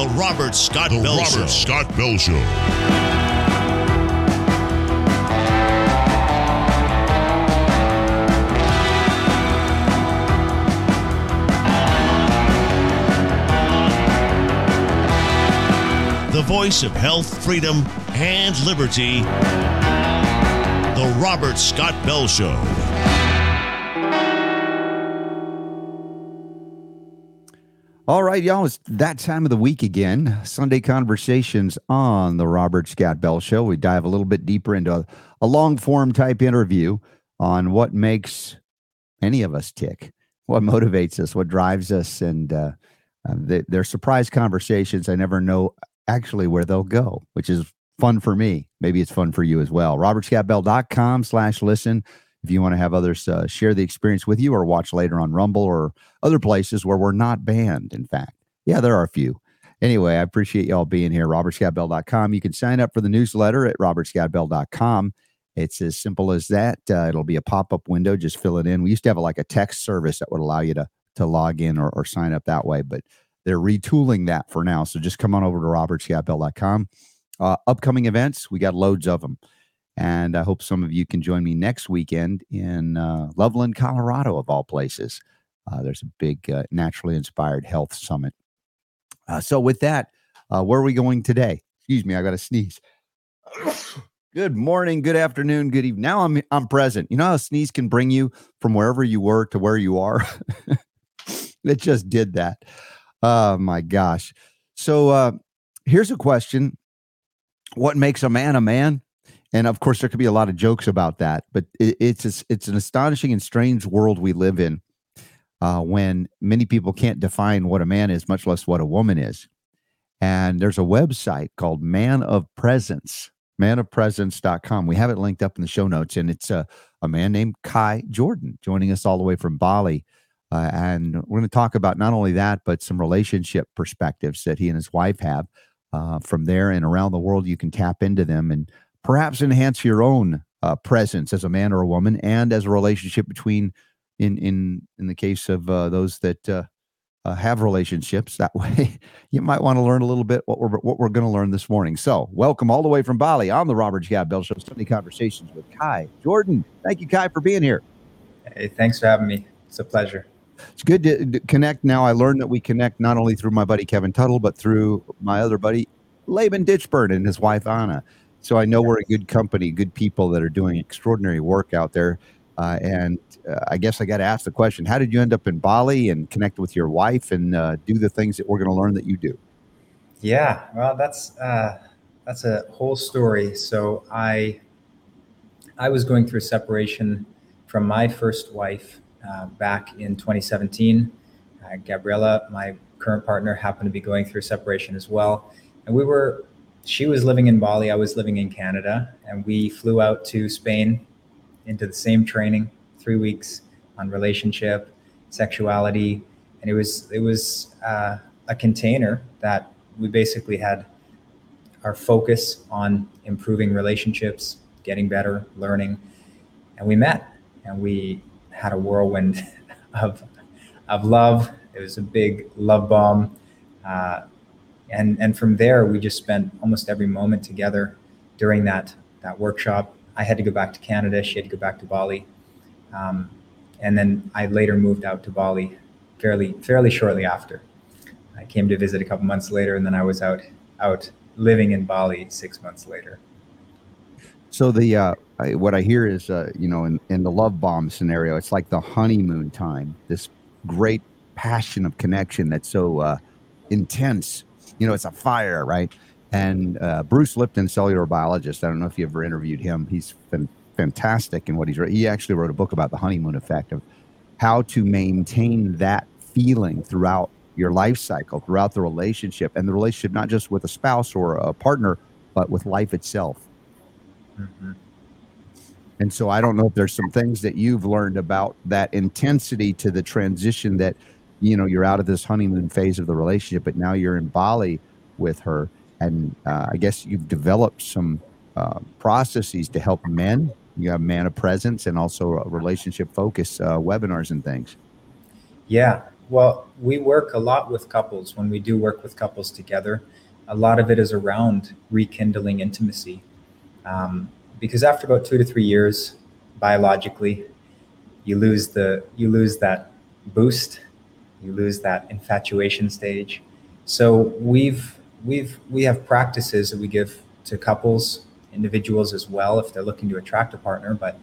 The Robert Scott The Bell Robert Show. Scott Bell Show. The voice of health, freedom, and liberty. The Robert Scott Bell Show. All right, y'all. It's that time of the week again. Sunday conversations on the Robert Scott Bell Show. We dive a little bit deeper into a, a long form type interview on what makes any of us tick, what motivates us, what drives us, and uh, uh, they, they're surprise conversations. I never know actually where they'll go, which is fun for me. Maybe it's fun for you as well. RobertScottBell.com slash listen if you want to have others uh, share the experience with you or watch later on Rumble or other places where we're not banned, in fact. Yeah, there are a few. Anyway, I appreciate y'all being here. RobertScottBell.com. You can sign up for the newsletter at RobertScottBell.com. It's as simple as that. Uh, it'll be a pop up window. Just fill it in. We used to have like a text service that would allow you to to log in or, or sign up that way, but they're retooling that for now. So just come on over to RobertScottBell.com. Uh, upcoming events, we got loads of them. And I hope some of you can join me next weekend in uh, Loveland, Colorado, of all places. Uh, there's a big uh, naturally inspired health summit. Uh, so, with that, uh, where are we going today? Excuse me, I got to sneeze. good morning, good afternoon, good evening. Now I'm I'm present. You know how a sneeze can bring you from wherever you were to where you are. it just did that. Oh my gosh. So uh, here's a question: What makes a man a man? And of course, there could be a lot of jokes about that, but it, it's it's an astonishing and strange world we live in uh, when many people can't define what a man is, much less what a woman is. And there's a website called Man of Presence, manofpresence.com. We have it linked up in the show notes, and it's a, a man named Kai Jordan joining us all the way from Bali. Uh, and we're going to talk about not only that, but some relationship perspectives that he and his wife have. Uh, from there and around the world, you can tap into them and perhaps enhance your own uh, presence as a man or a woman, and as a relationship between, in in in the case of uh, those that uh, uh, have relationships. That way, you might want to learn a little bit what we're what we're going to learn this morning. So, welcome all the way from Bali on the Robert Scott Bell Show. Sunday conversations with Kai Jordan. Thank you, Kai, for being here. Hey, thanks for having me. It's a pleasure. It's good to, to connect now. I learned that we connect not only through my buddy Kevin Tuttle, but through my other buddy Laban Ditchburn and his wife Anna. So I know we're a good company, good people that are doing extraordinary work out there. Uh, and uh, I guess I got to ask the question: How did you end up in Bali and connect with your wife and uh, do the things that we're going to learn that you do? Yeah, well, that's uh, that's a whole story. So I I was going through a separation from my first wife uh, back in 2017. Uh, Gabriella, my current partner, happened to be going through separation as well, and we were. She was living in Bali. I was living in Canada, and we flew out to Spain into the same training, three weeks on relationship, sexuality, and it was it was uh, a container that we basically had our focus on improving relationships, getting better, learning, and we met and we had a whirlwind of of love. It was a big love bomb, uh, and and from there we just spent almost every moment together during that that workshop. I had to go back to Canada. She had to go back to Bali, um, and then I later moved out to Bali fairly fairly shortly after. I came to visit a couple months later, and then I was out out living in Bali six months later. So the uh, I, what I hear is, uh, you know, in, in the love bomb scenario, it's like the honeymoon time. This great passion of connection that's so uh, intense. You know, it's a fire, right? And uh, Bruce Lipton, cellular biologist. I don't know if you ever interviewed him. He's been fantastic in what he's written. He actually wrote a book about the honeymoon effect of how to maintain that feeling throughout your life cycle, throughout the relationship, and the relationship not just with a spouse or a partner, but with life itself. Mhm. And so I don't know if there's some things that you've learned about that intensity to the transition that, you know, you're out of this honeymoon phase of the relationship, but now you're in Bali with her. And uh, I guess you've developed some uh, processes to help men. You have man of presence and also a relationship focus uh, webinars and things. Yeah, Well, we work a lot with couples. When we do work with couples together, a lot of it is around rekindling intimacy. Um, because after about two to three years, biologically, you lose the you lose that boost, you lose that infatuation stage. So we've we've we have practices that we give to couples, individuals as well, if they're looking to attract a partner, but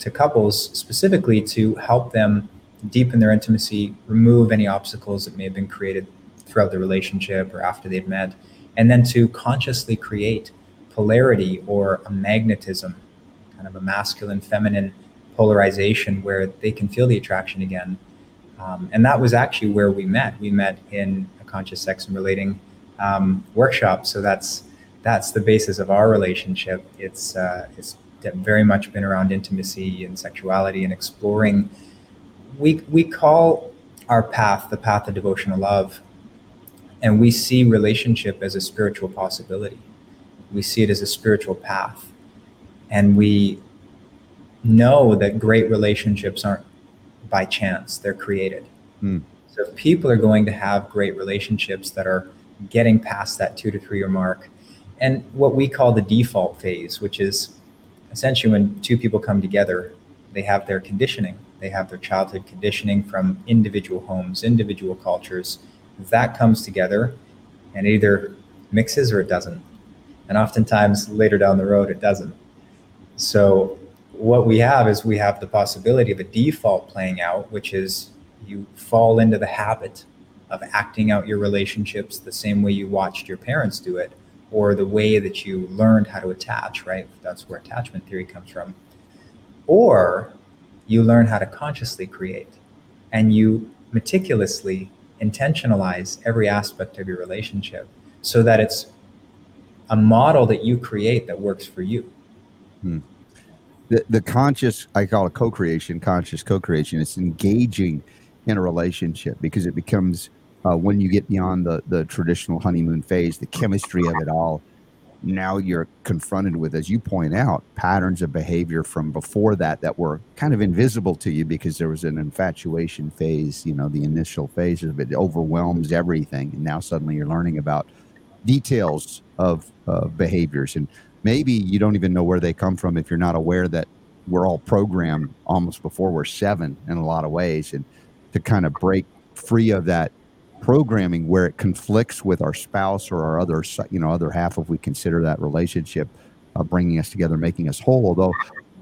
to couples specifically to help them deepen their intimacy, remove any obstacles that may have been created throughout the relationship or after they've met, and then to consciously create polarity or a magnetism, kind of a masculine feminine polarization where they can feel the attraction again. Um, and that was actually where we met. We met in a conscious sex and relating um, workshop. So that's that's the basis of our relationship. It's uh, it's very much been around intimacy and sexuality and exploring. We we call our path the path of devotional love, and we see relationship as a spiritual possibility. We see it as a spiritual path, and we know that great relationships aren't by chance; they're created. Mm. So if people are going to have great relationships that are getting past that two to three year mark, and what we call the default phase, which is essentially when two people come together, they have their conditioning, they have their childhood conditioning from individual homes, individual cultures. That comes together and either mixes or it doesn't. And oftentimes later down the road, it doesn't. So, what we have is we have the possibility of a default playing out, which is you fall into the habit of acting out your relationships the same way you watched your parents do it or the way that you learned how to attach, right? That's where attachment theory comes from. Or you learn how to consciously create and you meticulously intentionalize every aspect of your relationship so that it's a model that you create that works for you. Hmm. The, the conscious, I call it co creation, conscious co creation, it's engaging in a relationship because it becomes uh, when you get beyond the the traditional honeymoon phase, the chemistry of it all. Now you're confronted with, as you point out, patterns of behavior from before that that were kind of invisible to you because there was an infatuation phase. You know, the initial phase of it overwhelms everything, and now suddenly you're learning about details of behaviors, and maybe you don't even know where they come from if you're not aware that we're all programmed almost before we're seven in a lot of ways, and to kind of break free of that programming where it conflicts with our spouse or our other you know other half if we consider that relationship uh, bringing us together making us whole. Although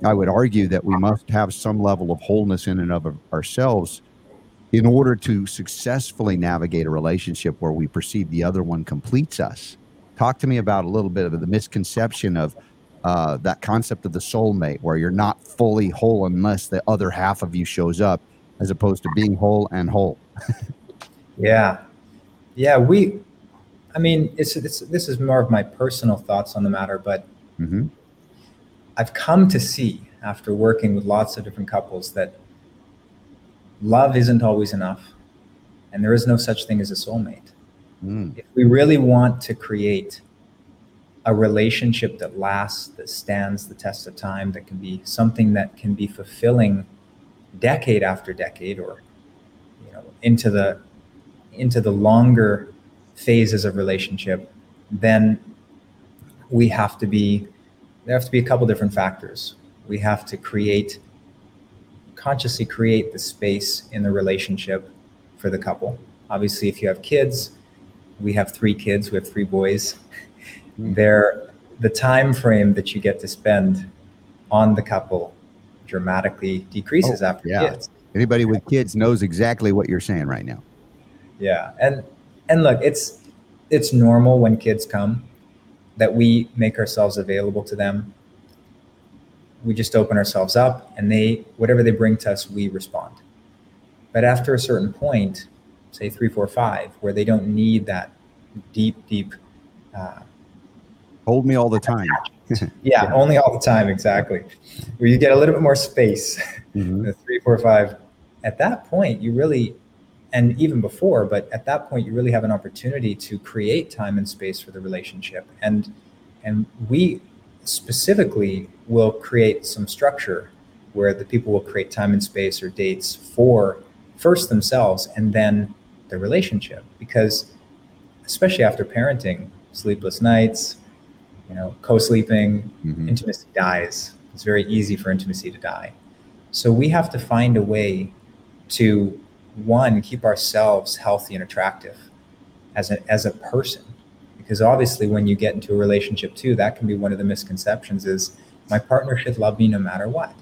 i would argue that we must have some level of wholeness in and of ourselves in order to successfully navigate a relationship where we perceive the other one completes us talk to me about a little bit of the misconception of uh, that concept of the soulmate where you're not fully whole unless the other half of you shows up as opposed to being whole and whole Yeah, yeah. We, I mean, it's, it's this is more of my personal thoughts on the matter, but mm-hmm. I've come to see after working with lots of different couples that love isn't always enough, and there is no such thing as a soulmate. Mm. If we really want to create a relationship that lasts, that stands the test of time, that can be something that can be fulfilling decade after decade or you know into the into the longer phases of relationship, then we have to be there have to be a couple different factors. We have to create consciously create the space in the relationship for the couple. Obviously, if you have kids, we have three kids, we have three boys. Mm-hmm. There the time frame that you get to spend on the couple dramatically decreases oh, after yeah. kids. Anybody with kids knows exactly what you're saying right now yeah and and look it's it's normal when kids come that we make ourselves available to them we just open ourselves up and they whatever they bring to us we respond but after a certain point say three four five where they don't need that deep deep uh, hold me all the time. yeah, yeah, only all the time exactly. Where you get a little bit more space. Mm-hmm. the three four five at that point you really and even before but at that point you really have an opportunity to create time and space for the relationship. And and we specifically will create some structure where the people will create time and space or dates for first themselves and then the relationship because especially after parenting sleepless nights you know co-sleeping mm-hmm. intimacy dies. It's very easy for intimacy to die. So we have to find a way to one keep ourselves healthy and attractive as a as a person. Because obviously when you get into a relationship too that can be one of the misconceptions is my partner should love me no matter what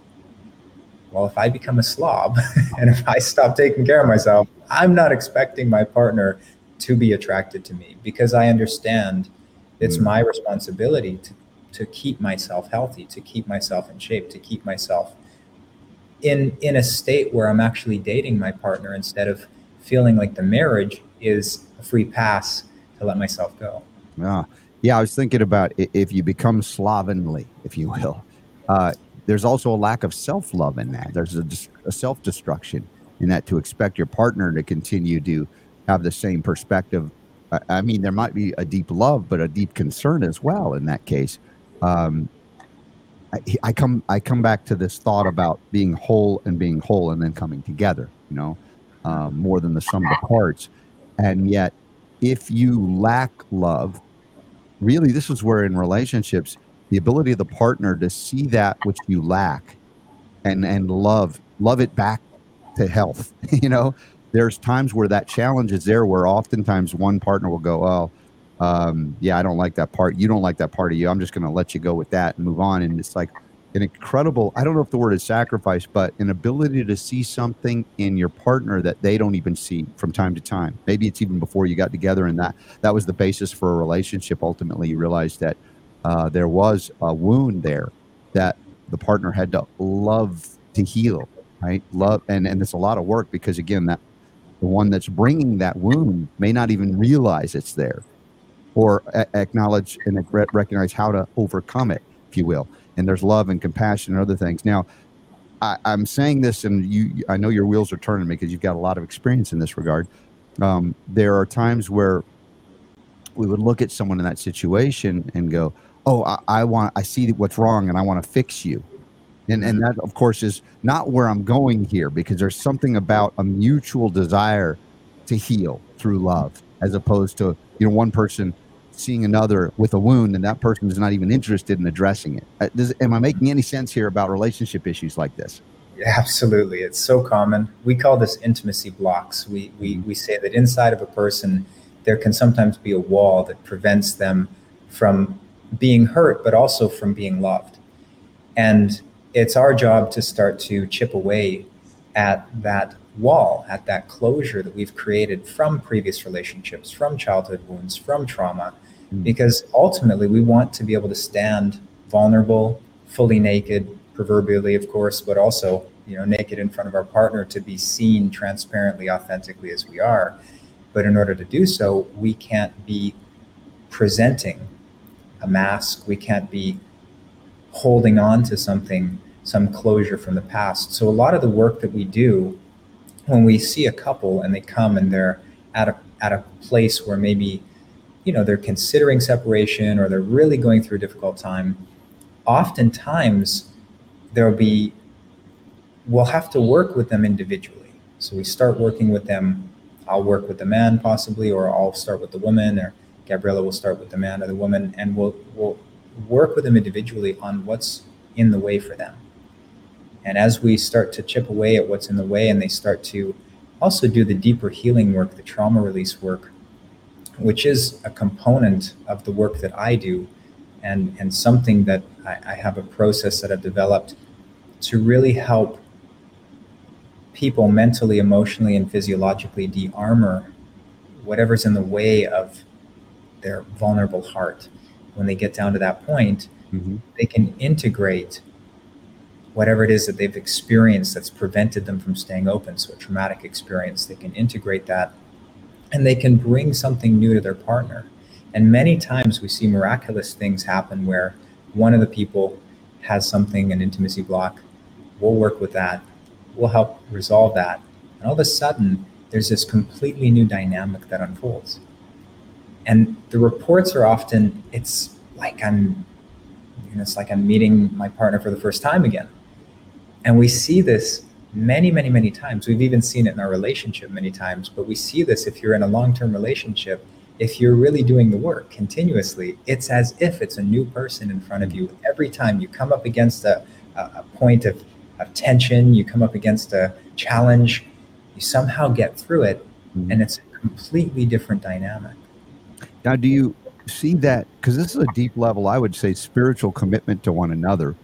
well if i become a slob and if i stop taking care of myself i'm not expecting my partner to be attracted to me because i understand it's mm. my responsibility to, to keep myself healthy to keep myself in shape to keep myself in in a state where I'm actually dating my partner instead of feeling like the marriage is a free pass to let myself go. Yeah, yeah. I was thinking about if you become slovenly, if you will. Uh, there's also a lack of self love in that. There's a, a self destruction in that to expect your partner to continue to have the same perspective. I, I mean, there might be a deep love, but a deep concern as well in that case. Um, I, I, come I come back to this thought about being whole and being whole and then coming together, you know, um, more than the sum of the parts. And yet, if you lack love, really, this is where in relationships, the ability of the partner to see that which you lack and and love love it back to health. you know, there's times where that challenge is there, where oftentimes one partner will go, "Oh, um, yeah, I don't like that part. You don't like that part of you. I'm just going to let you go with that and move on. And it's like an incredible, I don't know if the word is sacrifice, but an ability to see something in your partner that they don't even see from time to time. Maybe it's even before you got together and that, that was the basis for a relationship. Ultimately, you realized that uh, there was a wound there that the partner had to love to heal, right? Love. And, and it's a lot of work because again, that the one that's bringing that wound may not even realize it's there or a- acknowledge and recognize how to overcome it, if you will. And there's love and compassion and other things. Now, I, am saying this, and you, I know your wheels are turning because you've got a lot of experience in this regard. Um, there are times where we would look at someone in that situation and go, "Oh, I, I want, I see what's wrong, and I want to fix you." And and that, of course, is not where I'm going here because there's something about a mutual desire to heal through love, as opposed to you know one person seeing another with a wound and that person is not even interested in addressing it. Uh, does, am I making any sense here about relationship issues like this? Yeah, absolutely. It's so common. We call this intimacy blocks. We, we, we say that inside of a person, there can sometimes be a wall that prevents them from being hurt, but also from being loved. And it's our job to start to chip away at that wall, at that closure that we've created from previous relationships, from childhood wounds, from trauma, mm. because ultimately we want to be able to stand vulnerable, fully naked, proverbially, of course, but also you know naked in front of our partner to be seen transparently, authentically as we are. But in order to do so, we can't be presenting a mask. We can't be holding on to something, some closure from the past. So a lot of the work that we do when we see a couple and they come and they're at a at a place where maybe you know they're considering separation or they're really going through a difficult time oftentimes there'll be we'll have to work with them individually so we start working with them i'll work with the man possibly or i'll start with the woman or gabriella will start with the man or the woman and we'll we'll work with them individually on what's in the way for them. And as we start to chip away at what's in the way and they start to also do the deeper healing work the trauma release work which is a component of the work that I do and, and something that I, I have a process that I've developed to really help people mentally, emotionally, and physiologically de armor whatever's in the way of their vulnerable heart. When they get down to that point, mm-hmm. they can integrate whatever it is that they've experienced that's prevented them from staying open. So, a traumatic experience, they can integrate that and they can bring something new to their partner. And many times we see miraculous things happen where one of the people has something, an intimacy block. We'll work with that. We'll help resolve that. And all of a sudden, there's this completely new dynamic that unfolds. And the reports are often, it's like I'm, you know, it's like I'm meeting my partner for the first time again. And we see this many, many, many times. We've even seen it in our relationship many times, but we see this if you're in a long term relationship. If you're really doing the work continuously, it's as if it's a new person in front of you. Every time you come up against a, a, a point of, of tension, you come up against a challenge, you somehow get through it, mm-hmm. and it's a completely different dynamic. Now, do you see that? Because this is a deep level, I would say, spiritual commitment to one another.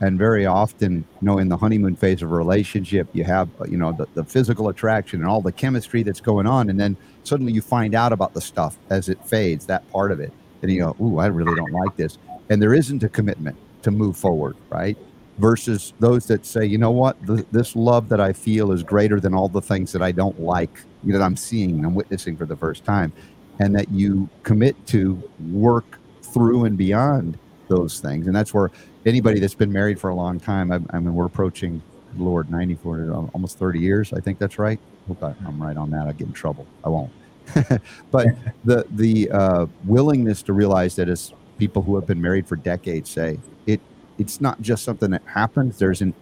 And very often you know in the honeymoon phase of a relationship you have you know the, the physical attraction and all the chemistry that's going on and then suddenly you find out about the stuff as it fades that part of it. And you go ooh i really don't like this. And there isn't a commitment to move forward right? Versus those that say you know what? This love that i feel is greater than all the things that i don't like you know that i'm seeing and i'm witnessing for the first time and that you commit to work through and beyond those things and that's where anybody that's been married for a long time, I, I mean, we're approaching Lord 94, almost 30 years. I think that's right. Hope I, am right on that. I get in trouble. I won't. but the the uh, willingness to realize that as people who have been married for decades say, it it's not just something that happens. There's an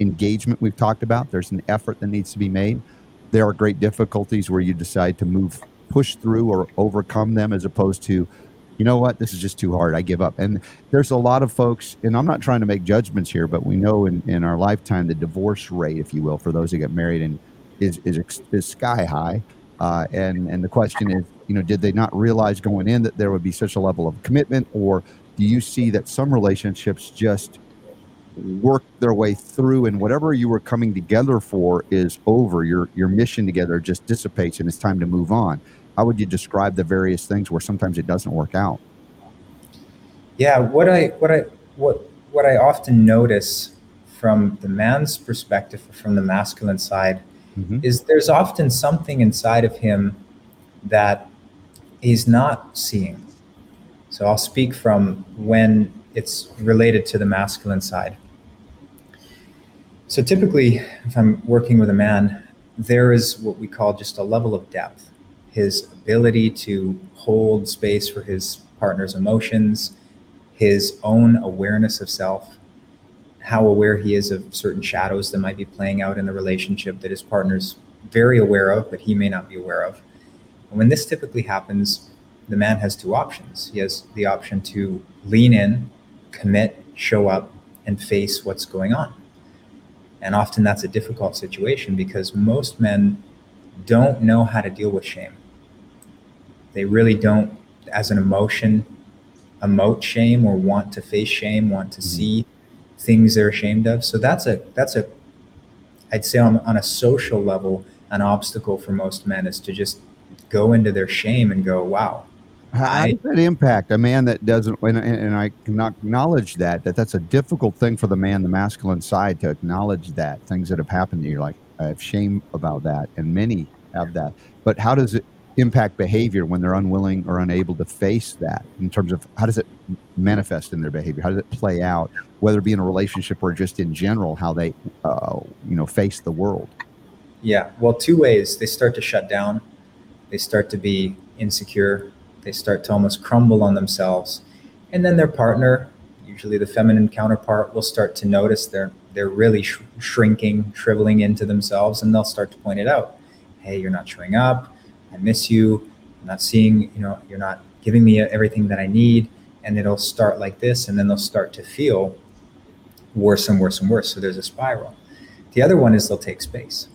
engagement we've talked about. There's an effort that needs to be made. There are great difficulties where you decide to move, push through, or overcome them, as opposed to you know what, this is just too hard. I give up. And there's a lot of folks, and I'm not trying to make judgments here, but we know in, in our lifetime the divorce rate, if you will, for those who get married and is is, is sky high. Uh, and and the question is, you know, did they not realize going in that there would be such a level of commitment, or do you see that some relationships just work their way through and whatever you were coming together for is over your your mission together just dissipates and it's time to move on how would you describe the various things where sometimes it doesn't work out? Yeah, what I what I what what I often notice from the man's perspective, from the masculine side, mm-hmm. is there's often something inside of him that he's not seeing. So I'll speak from when it's related to the masculine side. So typically, if I'm working with a man, there is what we call just a level of depth his ability to hold space for his partner's emotions, his own awareness of self, how aware he is of certain shadows that might be playing out in the relationship that his partner's very aware of, but he may not be aware of. And when this typically happens, the man has two options. He has the option to lean in, commit, show up, and face what's going on. And often that's a difficult situation because most men don't know how to deal with shame. They really don't, as an emotion, emote shame or want to face shame, want to mm-hmm. see things they're ashamed of. So that's a that's a I'd say on, on a social level, an obstacle for most men is to just go into their shame and go, wow. How does that impact a man that doesn't, and, and I can acknowledge that, that that's a difficult thing for the man, the masculine side to acknowledge that things that have happened to you. Like, I have shame about that. And many have that. But how does it impact behavior when they're unwilling or unable to face that in terms of how does it manifest in their behavior how does it play out whether it be in a relationship or just in general how they uh, you know face the world yeah well two ways they start to shut down they start to be insecure they start to almost crumble on themselves and then their partner usually the feminine counterpart will start to notice they're they're really sh- shrinking shriveling into themselves and they'll start to point it out hey you're not showing up I miss you. I'm not seeing, you know, you're not giving me everything that I need. And it'll start like this, and then they'll start to feel worse and worse and worse. So there's a spiral. The other one is they'll take space.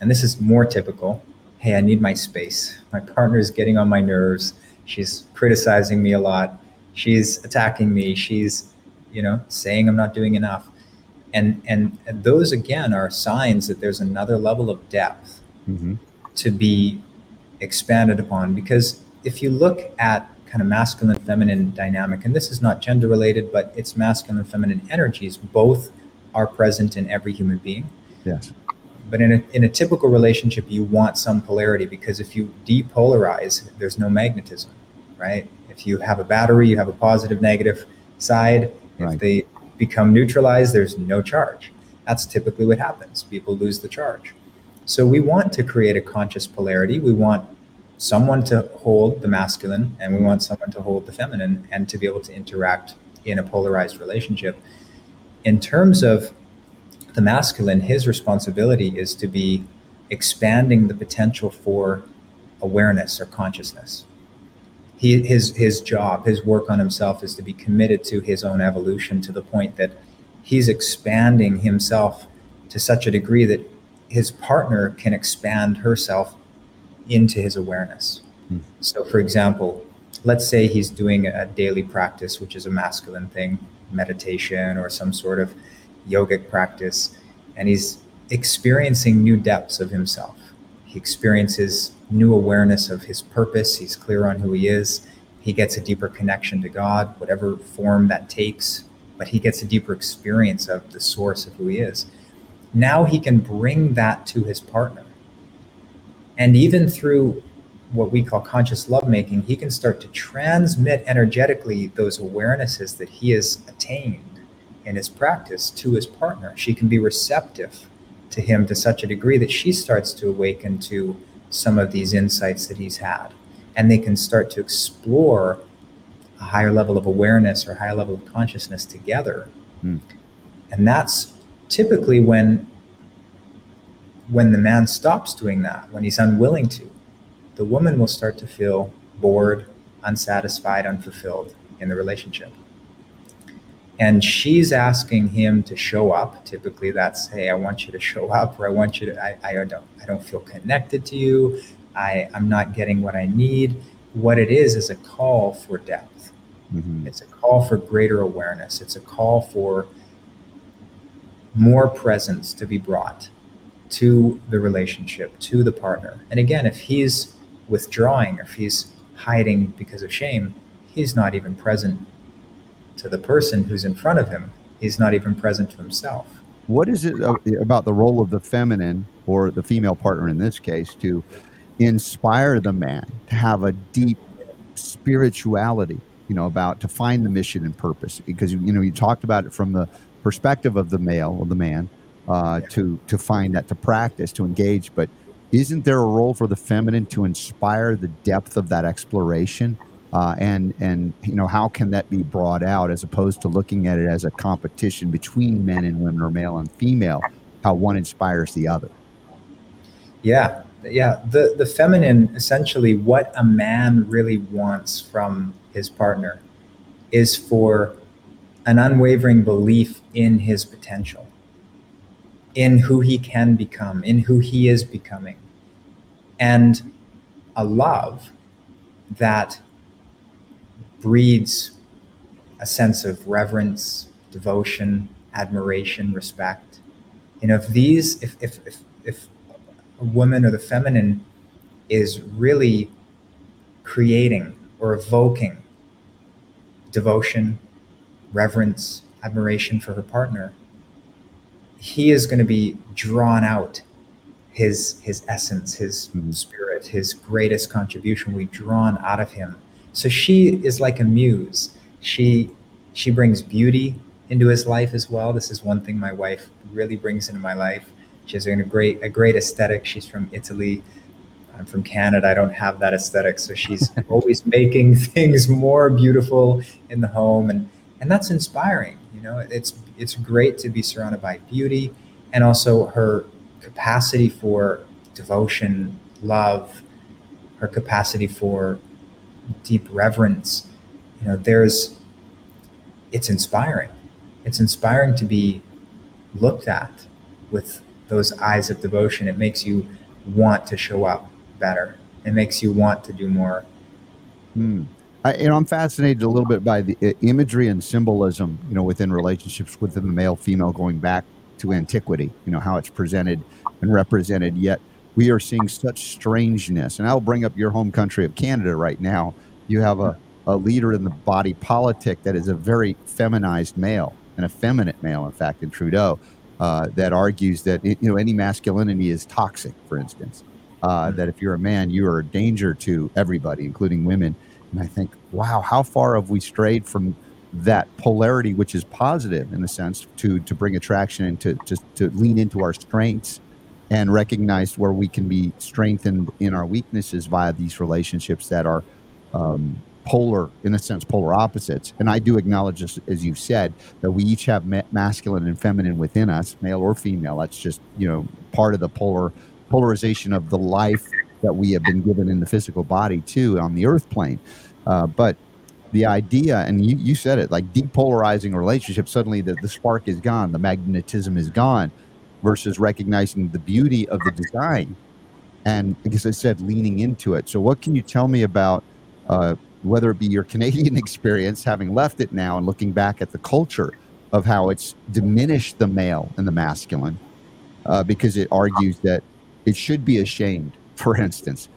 And this is more typical. Hey, I need my space. My partner is getting on my nerves. She's criticizing me a lot. She's attacking me. She's, you know, saying I'm not doing enough. And and, and those again are signs that there's another level of depth mm-hmm. to be expanded upon because if you look at kind of masculine feminine dynamic and this is not gender related but it's masculine feminine energies both are present in every human being yes but in a, in a typical relationship you want some polarity because if you depolarize there's no magnetism right if you have a battery you have a positive negative side right. if they become neutralized there's no charge that's typically what happens people lose the charge so we want to create a conscious polarity. We want someone to hold the masculine and we want someone to hold the feminine and to be able to interact in a polarized relationship. In terms of the masculine, his responsibility is to be expanding the potential for awareness or consciousness. He, his, his job, his work on himself is to be committed to his own evolution to the point that he's expanding himself to such a degree that his partner can expand herself into his awareness. Mm. So, for example, let's say he's doing a daily practice, which is a masculine thing, meditation or some sort of yogic practice, and he's experiencing new depths of himself. He experiences new awareness of his purpose. He's clear on who he is. He gets a deeper connection to God, whatever form that takes, but he gets a deeper experience of the source of who he is. Now he can bring that to his partner. And even through what we call conscious lovemaking, he can start to transmit energetically those awarenesses that he has attained in his practice to his partner. She can be receptive to him to such a degree that she starts to awaken to some of these insights that he's had. And they can start to explore a higher level of awareness or higher level of consciousness together. Mm. And that's typically when when the man stops doing that, when he's unwilling to, the woman will start to feel bored, unsatisfied, unfulfilled in the relationship and she's asking him to show up. Typically that's hey i want you to show up or i want you to i, I don't i don't feel connected to you. I i'm not getting what i need. What it is is a call for depth. Mm-hmm. it's a call for greater awareness. It's a call for more presence to be brought to the relationship to the partner. And again if he's withdrawing or if he's hiding because of shame he's not even present to the person who's in front of him. He's not even present to himself. What is it about the role of the feminine or the female partner in this case to inspire the man to have a deep spirituality, you know, about to find the mission and purpose? Because you know you talked about it from the perspective of the male or the man uh, to to find that to practice to engage, but isn't there a role for the feminine to inspire the depth of that exploration uh, and and you know how can that be brought out as opposed to looking at it as a competition between men and women or male and female how one inspires the other? Yeah yeah. The the feminine essentially what a man really wants from his partner is for an unwavering belief in his potential in who he can become in who he is becoming and a love that breeds a sense of reverence, devotion, admiration, respect. You know, if these, if, if, if, if a woman or the feminine is really creating or evoking devotion, reverence, admiration for her partner, he is going to be drawn out. His his essence, his mm-hmm. spirit, his greatest contribution will be drawn out of him so she is like a muse. She she brings beauty into his life as well. This is one thing my wife really brings into my life. She has a great a great aesthetic. She's from Italy. I'm from Canada. I don't have that aesthetic, so she's always making things more beautiful in the home, and and that's inspiring. You know, it's it's great to be surrounded by beauty, and also her capacity for devotion, love, her capacity for deep reverence. You know there's it's inspiring. It's inspiring to be looked at with those eyes of devotion. It makes you want to show up better. It makes you want to do more. Hmm. I, you know i'm fascinated a little bit by the uh, imagery and symbolism you know within relationships within the male female going back to antiquity you know how it's presented and represented yet we are seeing such strangeness. And I'll bring up your home country of Canada right now. You have a, a leader in the body politic that is a very feminized male, an effeminate male, in fact, in Trudeau, uh, that argues that you know any masculinity is toxic, for instance. Uh, hmm. that if you're a man, you are a danger to everybody, including women. And I think, wow, how far have we strayed from that polarity, which is positive in the sense to to bring attraction and to to, to lean into our strengths and recognize where we can be strengthened in our weaknesses via these relationships that are um, polar, in a sense, polar opposites. And I do acknowledge, as, as you've said, that we each have ma- masculine and feminine within us, male or female. That's just you know part of the polar polarization of the life that we have been given in the physical body too on the earth plane. Uh, but the idea, and you, you said it, like depolarizing a relationship, suddenly the, the spark is gone, the magnetism is gone, versus recognizing the beauty of the design. And as I said, leaning into it. So, what can you tell me about uh, whether it be your Canadian experience, having left it now and looking back at the culture of how it's diminished the male and the masculine, uh, because it argues that it should be ashamed, for instance.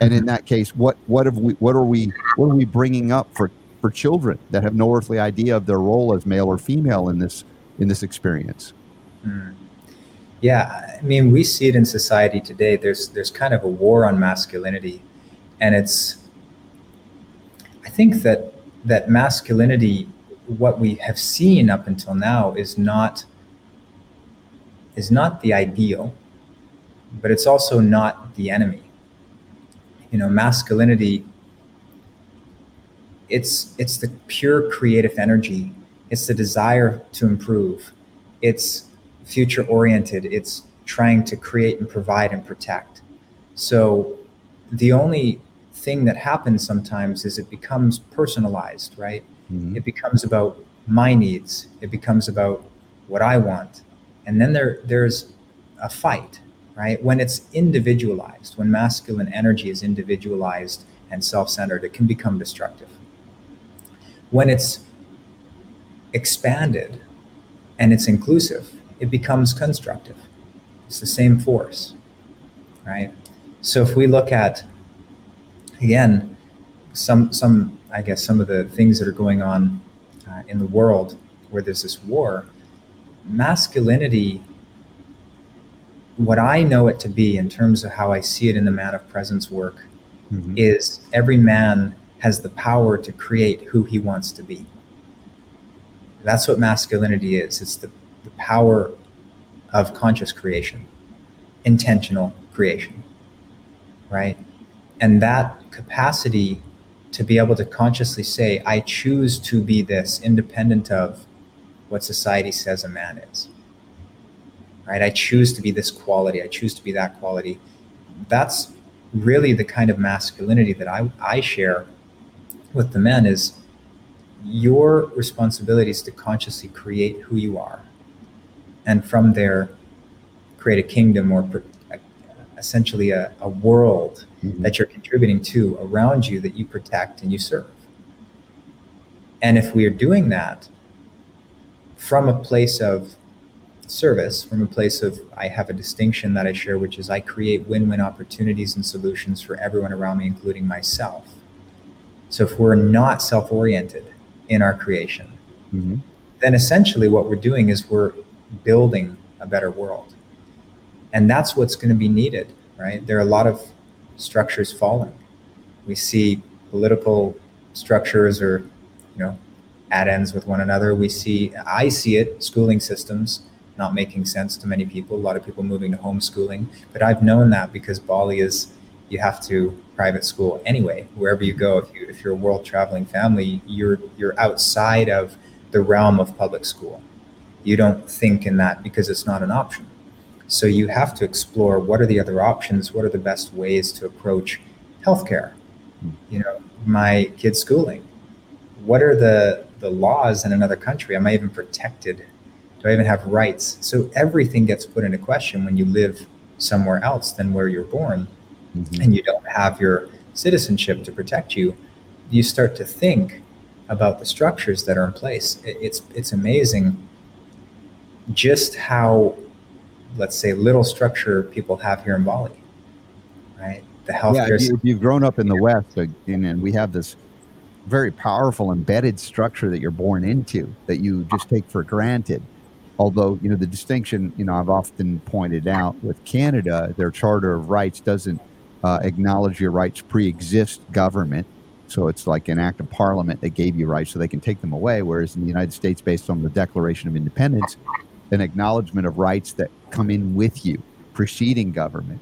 And in that case, what what have we what are we what are we bringing up for for children that have no earthly idea of their role as male or female in this in this experience? Mm. Yeah, I mean, we see it in society today. There's there's kind of a war on masculinity, and it's. I think that that masculinity, what we have seen up until now, is not is not the ideal, but it's also not the enemy. You know, masculinity. It's it's the pure creative energy. It's the desire to improve. It's future oriented. It's trying to create and provide and protect. So the only thing that happens sometimes is it becomes personalized, right? Mm-hmm. It becomes about my needs. It becomes about what I want. And then there there's a fight, right? When it's individualized, when masculine energy is individualized and self-centered, it can become destructive. When it's expanded and it's inclusive, it becomes constructive. It's the same force, right? So if we look at again some some I guess some of the things that are going on uh, in the world where there's this war, masculinity. What I know it to be in terms of how I see it in the man of presence work mm-hmm. is every man has the power to create who he wants to be. That's what masculinity is. It's the the power of conscious creation, intentional creation, right? And that capacity to be able to consciously say, I choose to be this, independent of what society says a man is, right? I choose to be this quality, I choose to be that quality. That's really the kind of masculinity that I, I share with the men is your responsibility is to consciously create who you are and from there create a kingdom or essentially a, a world mm-hmm. that you're contributing to around you that you protect and you serve. And if we are doing that from a place of service, from a place of I have a distinction that I share, which is I create win win opportunities and solutions for everyone around me, including myself. So if we're not self oriented in our creation, mm-hmm. then essentially what we're doing is we're building a better world. And that's what's going to be needed, right? There are a lot of structures falling. We see political structures or, you know, at ends with one another. We see, I see it, schooling systems not making sense to many people. A lot of people moving to homeschooling. But I've known that because Bali is, you have to private school anyway, wherever you go. If you if you're a world traveling family, you're you're outside of the realm of public school you don't think in that because it's not an option. So you have to explore what are the other options, what are the best ways to approach healthcare. You know, my kids' schooling. What are the the laws in another country? Am I even protected? Do I even have rights? So everything gets put into question when you live somewhere else than where you're born, mm-hmm. and you don't have your citizenship to protect you. You start to think about the structures that are in place. It's it's amazing just how, let's say, little structure people have here in Bali, right? The healthcare. Yeah, you, have grown up in the West, and we have this very powerful embedded structure that you're born into that you just take for granted. Although, you know, the distinction, you know, I've often pointed out with Canada, their Charter of Rights doesn't uh, acknowledge your rights pre-exist government. So it's like an act of parliament that gave you rights so they can take them away. Whereas in the United States, based on the Declaration of Independence, an acknowledgement of rights that come in with you, preceding government.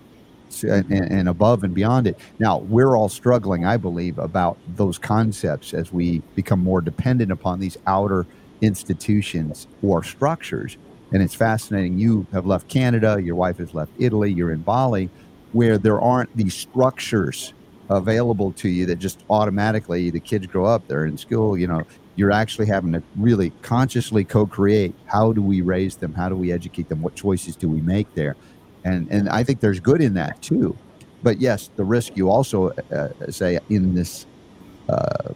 and, and above and beyond it. Now, we're all struggling, I believe, about those concepts as we become more dependent upon these outer institutions or structures. And it's fascinating. You have left Canada, your wife has left Italy, you're in Bali, where there aren't these structures available to you that just automatically the kids grow up, they're in school, you know, you're actually having to really consciously co-create how do we raise them how do we educate them what choices do we make there. And and i think there's good in that too. But yes the risk you also uh, say in this uh,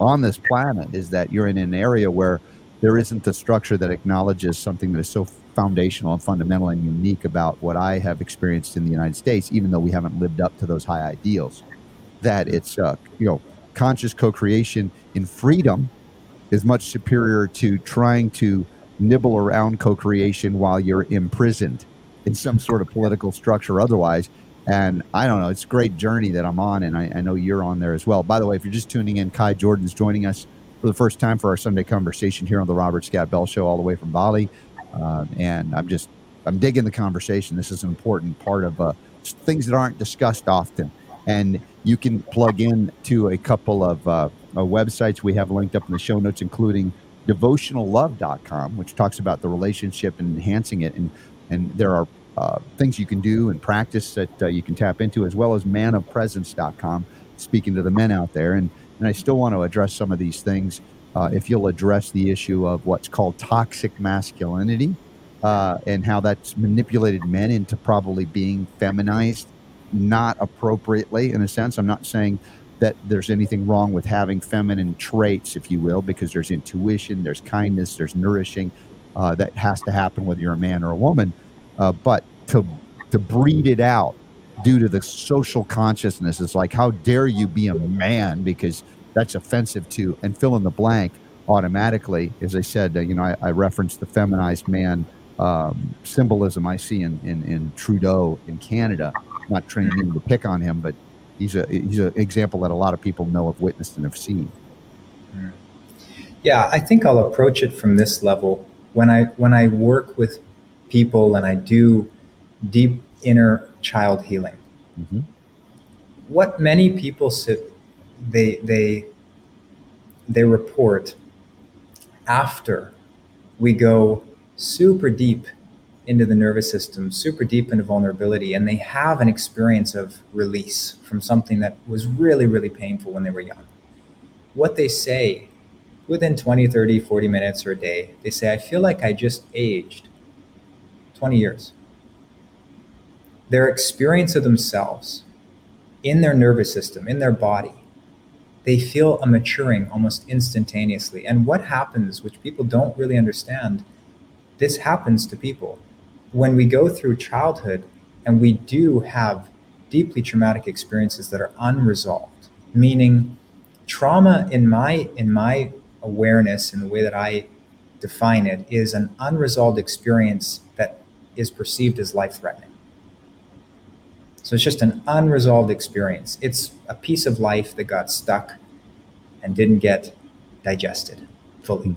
on this planet is that you're in an area where there isn't the structure that acknowledges something that is so foundational and fundamental and unique about what i have experienced in the united states even though we haven't lived up to those high ideals that it's uh, you know conscious co-creation in freedom is much superior to trying to nibble around co-creation while you're imprisoned in some sort of political structure otherwise. And i don't know it's a great journey that i'm on and I, I, know you're on there as well. By the way if you're just tuning in kai jordan's joining us for the first time for our sunday conversation here on the robert scott bell show all the way from bali. Uh, and i'm just i'm digging the conversation. This is an important part of uh, things that aren't discussed often. And you can plug in to a couple of uh, uh, websites we have linked up in the show notes, including devotionallove.com, which talks about the relationship and enhancing it. And, and there are uh, things you can do and practice that uh, you can tap into, as well as manofpresence.com, speaking to the men out there. And, and I still want to address some of these things. Uh, if you'll address the issue of what's called toxic masculinity uh, and how that's manipulated men into probably being feminized, not appropriately in a sense. I'm not saying that there's anything wrong with having feminine traits, if you will, because there's intuition, there's kindness, there's nourishing uh, that has to happen whether you're a man or a woman. Uh, but to to breed it out due to the social consciousness is like, how dare you be a man because that's offensive to and fill in the blank automatically. As I said, uh, you know, I, I, referenced the feminized man um, symbolism I see in, in, in Trudeau in Canada. not trying to pick on him, but he's a he's an example that a lot of people know have witnessed and have seen. Yeah, I think I'll approach it from this level when I when I work with people and I do deep inner child healing. Mm-hmm. What many people sit, they they they report after we go super deep into the nervous system, super deep into vulnerability, and they have an experience of release from something that was really, really painful when they were young. What they say within 20, 30, 40 minutes or a day, they say, I feel like I just aged 20 years. Their experience of themselves in their nervous system, in their body, they feel a maturing almost instantaneously. And what happens, which people don't really understand, this happens to people when we go through childhood and we do have deeply traumatic experiences that are unresolved, meaning trauma in my in my awareness and the way that I define it is an unresolved experience that is perceived as life threatening. So it's just an unresolved experience. It's a piece of life that got stuck and didn't get digested fully.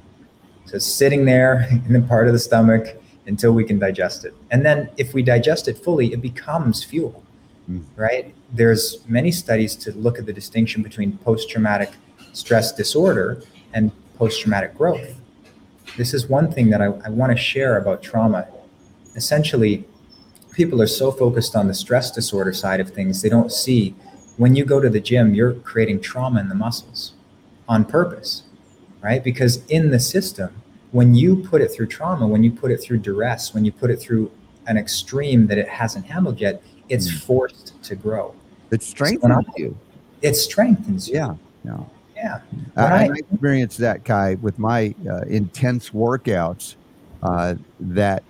So it's sitting there in the part of the stomach until we can digest it. And then if we digest it fully, it becomes fuel, mm. right? There's many studies to look at the distinction between post-traumatic stress disorder and post-traumatic growth. This is one thing that I, I want to share about trauma. Essentially, people are so focused on the stress disorder side of things, they don't see when you go to the gym, you're creating trauma in the muscles on purpose, right? Because in the system, when you put it through trauma, when you put it through duress, when you put it through an extreme that it hasn't handled yet, it's mm. forced to grow. It strengthens so you. It strengthens you. Yeah. Yeah. Yeah. I, I experienced that, Kai, with my uh, intense workouts. Uh, that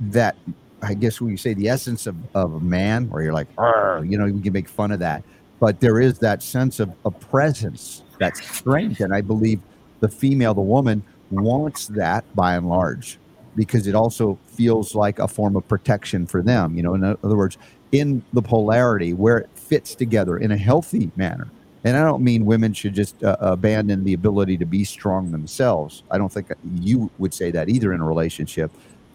that I guess when you say the essence of, of a man, where you're like, you know, you can make fun of that, but there is that sense of a presence, that strength, and I believe the female, the woman, wants that by and large because it also feels like a form of protection for them. You know, in other words, in the polarity where it fits together in a healthy manner. And I don't mean women should just uh, abandon the ability to be strong themselves. I don't think you would say that either in a relationship,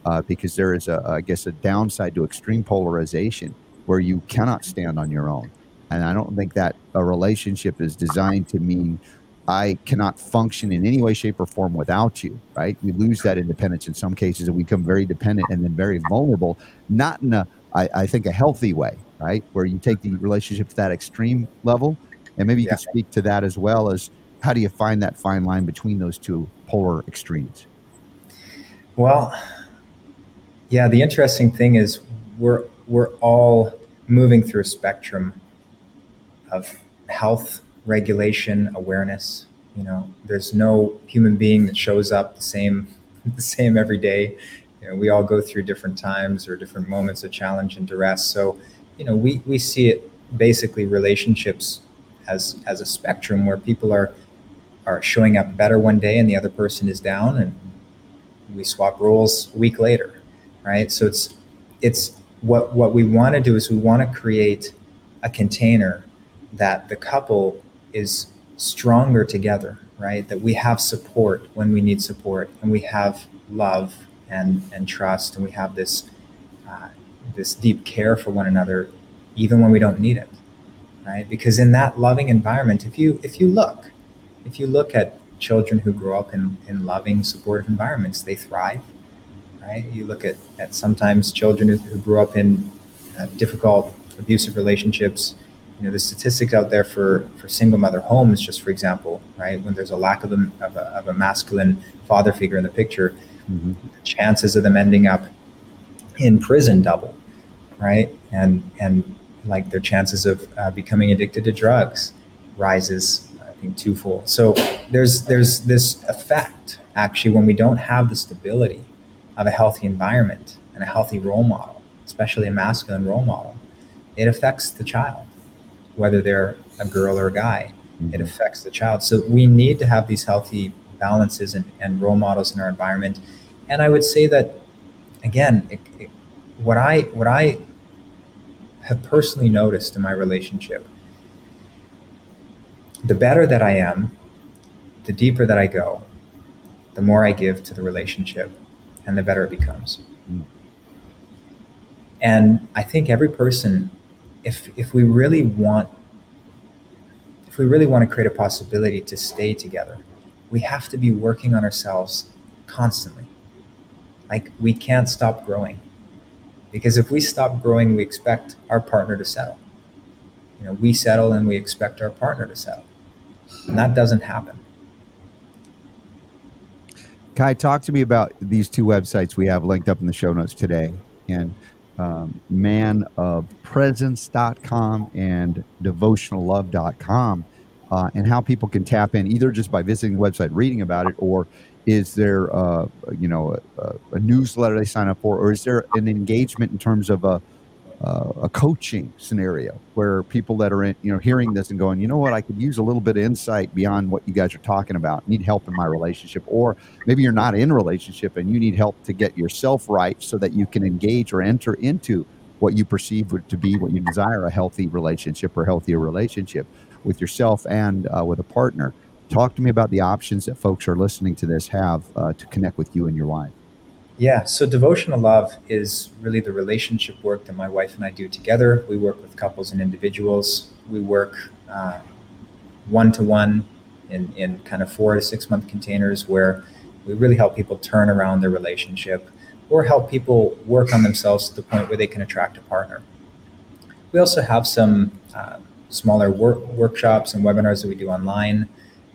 uh, because there is, a, I guess, a downside to extreme polarization. where you cannot stand on your own. And I don't think that a relationship is designed to mean I cannot function in any way, shape, or form without you, right? We lose that independence in some cases and we become very dependent and then very vulnerable, not in a, I, I think, a healthy way, right? Where you take the relationship to that extreme level. And maybe you yeah. could speak to that as well as how do you find that fine line between those two polar extremes? Well, yeah, the interesting thing is we're we're all moving through a spectrum of health regulation awareness you know there's no human being that shows up the same the same every day. You know, we all go through different times or different moments of challenge and duress. So you know we we see it basically relationships as as a spectrum where people are are showing up better one day and the other person is down and we swap roles a week later right? So it's it's what what we want to do is we want to create a container that the couple is stronger together, right? That we have support when we need support, and we have love and and trust, and we have this uh, this deep care for one another, even when we don't need it, right? Because in that loving environment, if you if you look, if you look at children who grow up in in loving, supportive environments, they thrive, right? You look at at sometimes children who, who grew up in uh, difficult, abusive relationships you know the statistics out there for for single mother homes just for example right when there's a lack of a, of a, of a masculine father figure in the picture mm-hmm. the chances of them ending up in prison double right? And and like their chances of uh, becoming addicted to drugs rises i think twofold. So there's there's this effect actually when we don't have the stability of a healthy environment and a healthy role model especially a masculine role model it affects the child whether they're a girl or a guy. Mm-hmm. It affects the child. So we need to have these healthy balances and, and role models in our environment. And I would say that, again, it, it, what I what I have personally noticed in my relationship, the better that I am, the deeper that I go, the more I give to the relationship, and the better it becomes. Mm. And I think every person if if we really want if we really want to create a possibility to stay together, we have to be working on ourselves constantly. Like we can't stop growing. Because if we stop growing, we expect our partner to settle. You know, we settle and we expect our partner to settle. And that doesn't happen. Kai, talk to me about these two websites we have linked up in the show notes today. And um, manofpresence.com and devotionallove.com uh, and how people can tap in either just by visiting the website, reading about it, or is there, uh, you know, a, a, newsletter they sign up for, or is there an engagement in terms of a, uh, a coaching scenario where people that are in, you know, hearing this and going, you know what, I could use a little bit of insight beyond what you guys are talking about. Need help in my relationship, or maybe you're not in a relationship and you need help to get yourself right so that you can engage or enter into what you perceive to be what you desire a healthy relationship or healthier relationship with yourself and uh, with a partner. Talk to me about the options that folks are listening to this have uh, to connect with you and your wife. Yeah, so devotional love is really the relationship work that my wife and I do together. We work with couples and individuals. We work one to one in in kind of four to six month containers where we really help people turn around their relationship or help people work on themselves to the point where they can attract a partner. We also have some uh, smaller work, workshops and webinars that we do online.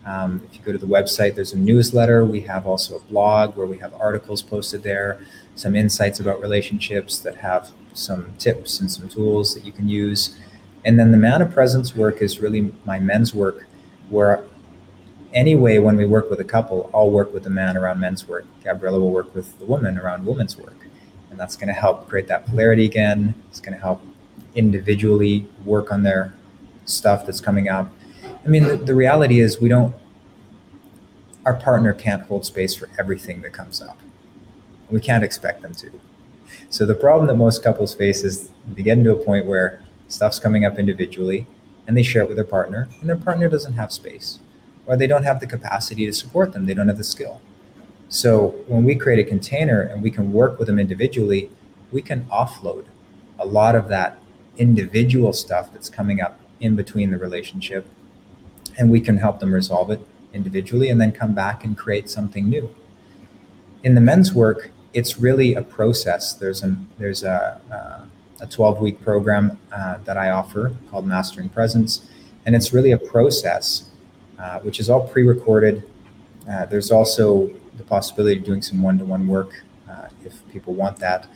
Um, if you go to the website, there's a newsletter. We have also a blog where we have articles posted there, some insights about relationships that have some tips and some tools that you can use. And then the man of presence work is really my men's work, where anyway, when we work with a couple, I'll work with the man around men's work. Gabriella will work with the woman around women's work. And that's going to help create that polarity again. It's going to help individually work on their stuff that's coming up I mean, the, the reality is we don't, our partner can't hold space for everything that comes up. We can't expect them to. So the problem that most couples face is they get into a point where stuff's coming up individually and they share it with their partner and their partner doesn't have space or they don't have the capacity to support them. They don't have the skill. So when we create a container and we can work with them individually, we can offload a lot of that individual stuff that's coming up in between the relationship and we can help them resolve it individually and then come back and create something new. In the men's work it's really a process. There's an there's a, a 12 week program uh, that i offer called mastering presence and it's really a process uh, which is all pre-recorded. Uh, there's also the possibility of doing some one-to-one work uh, if people want that.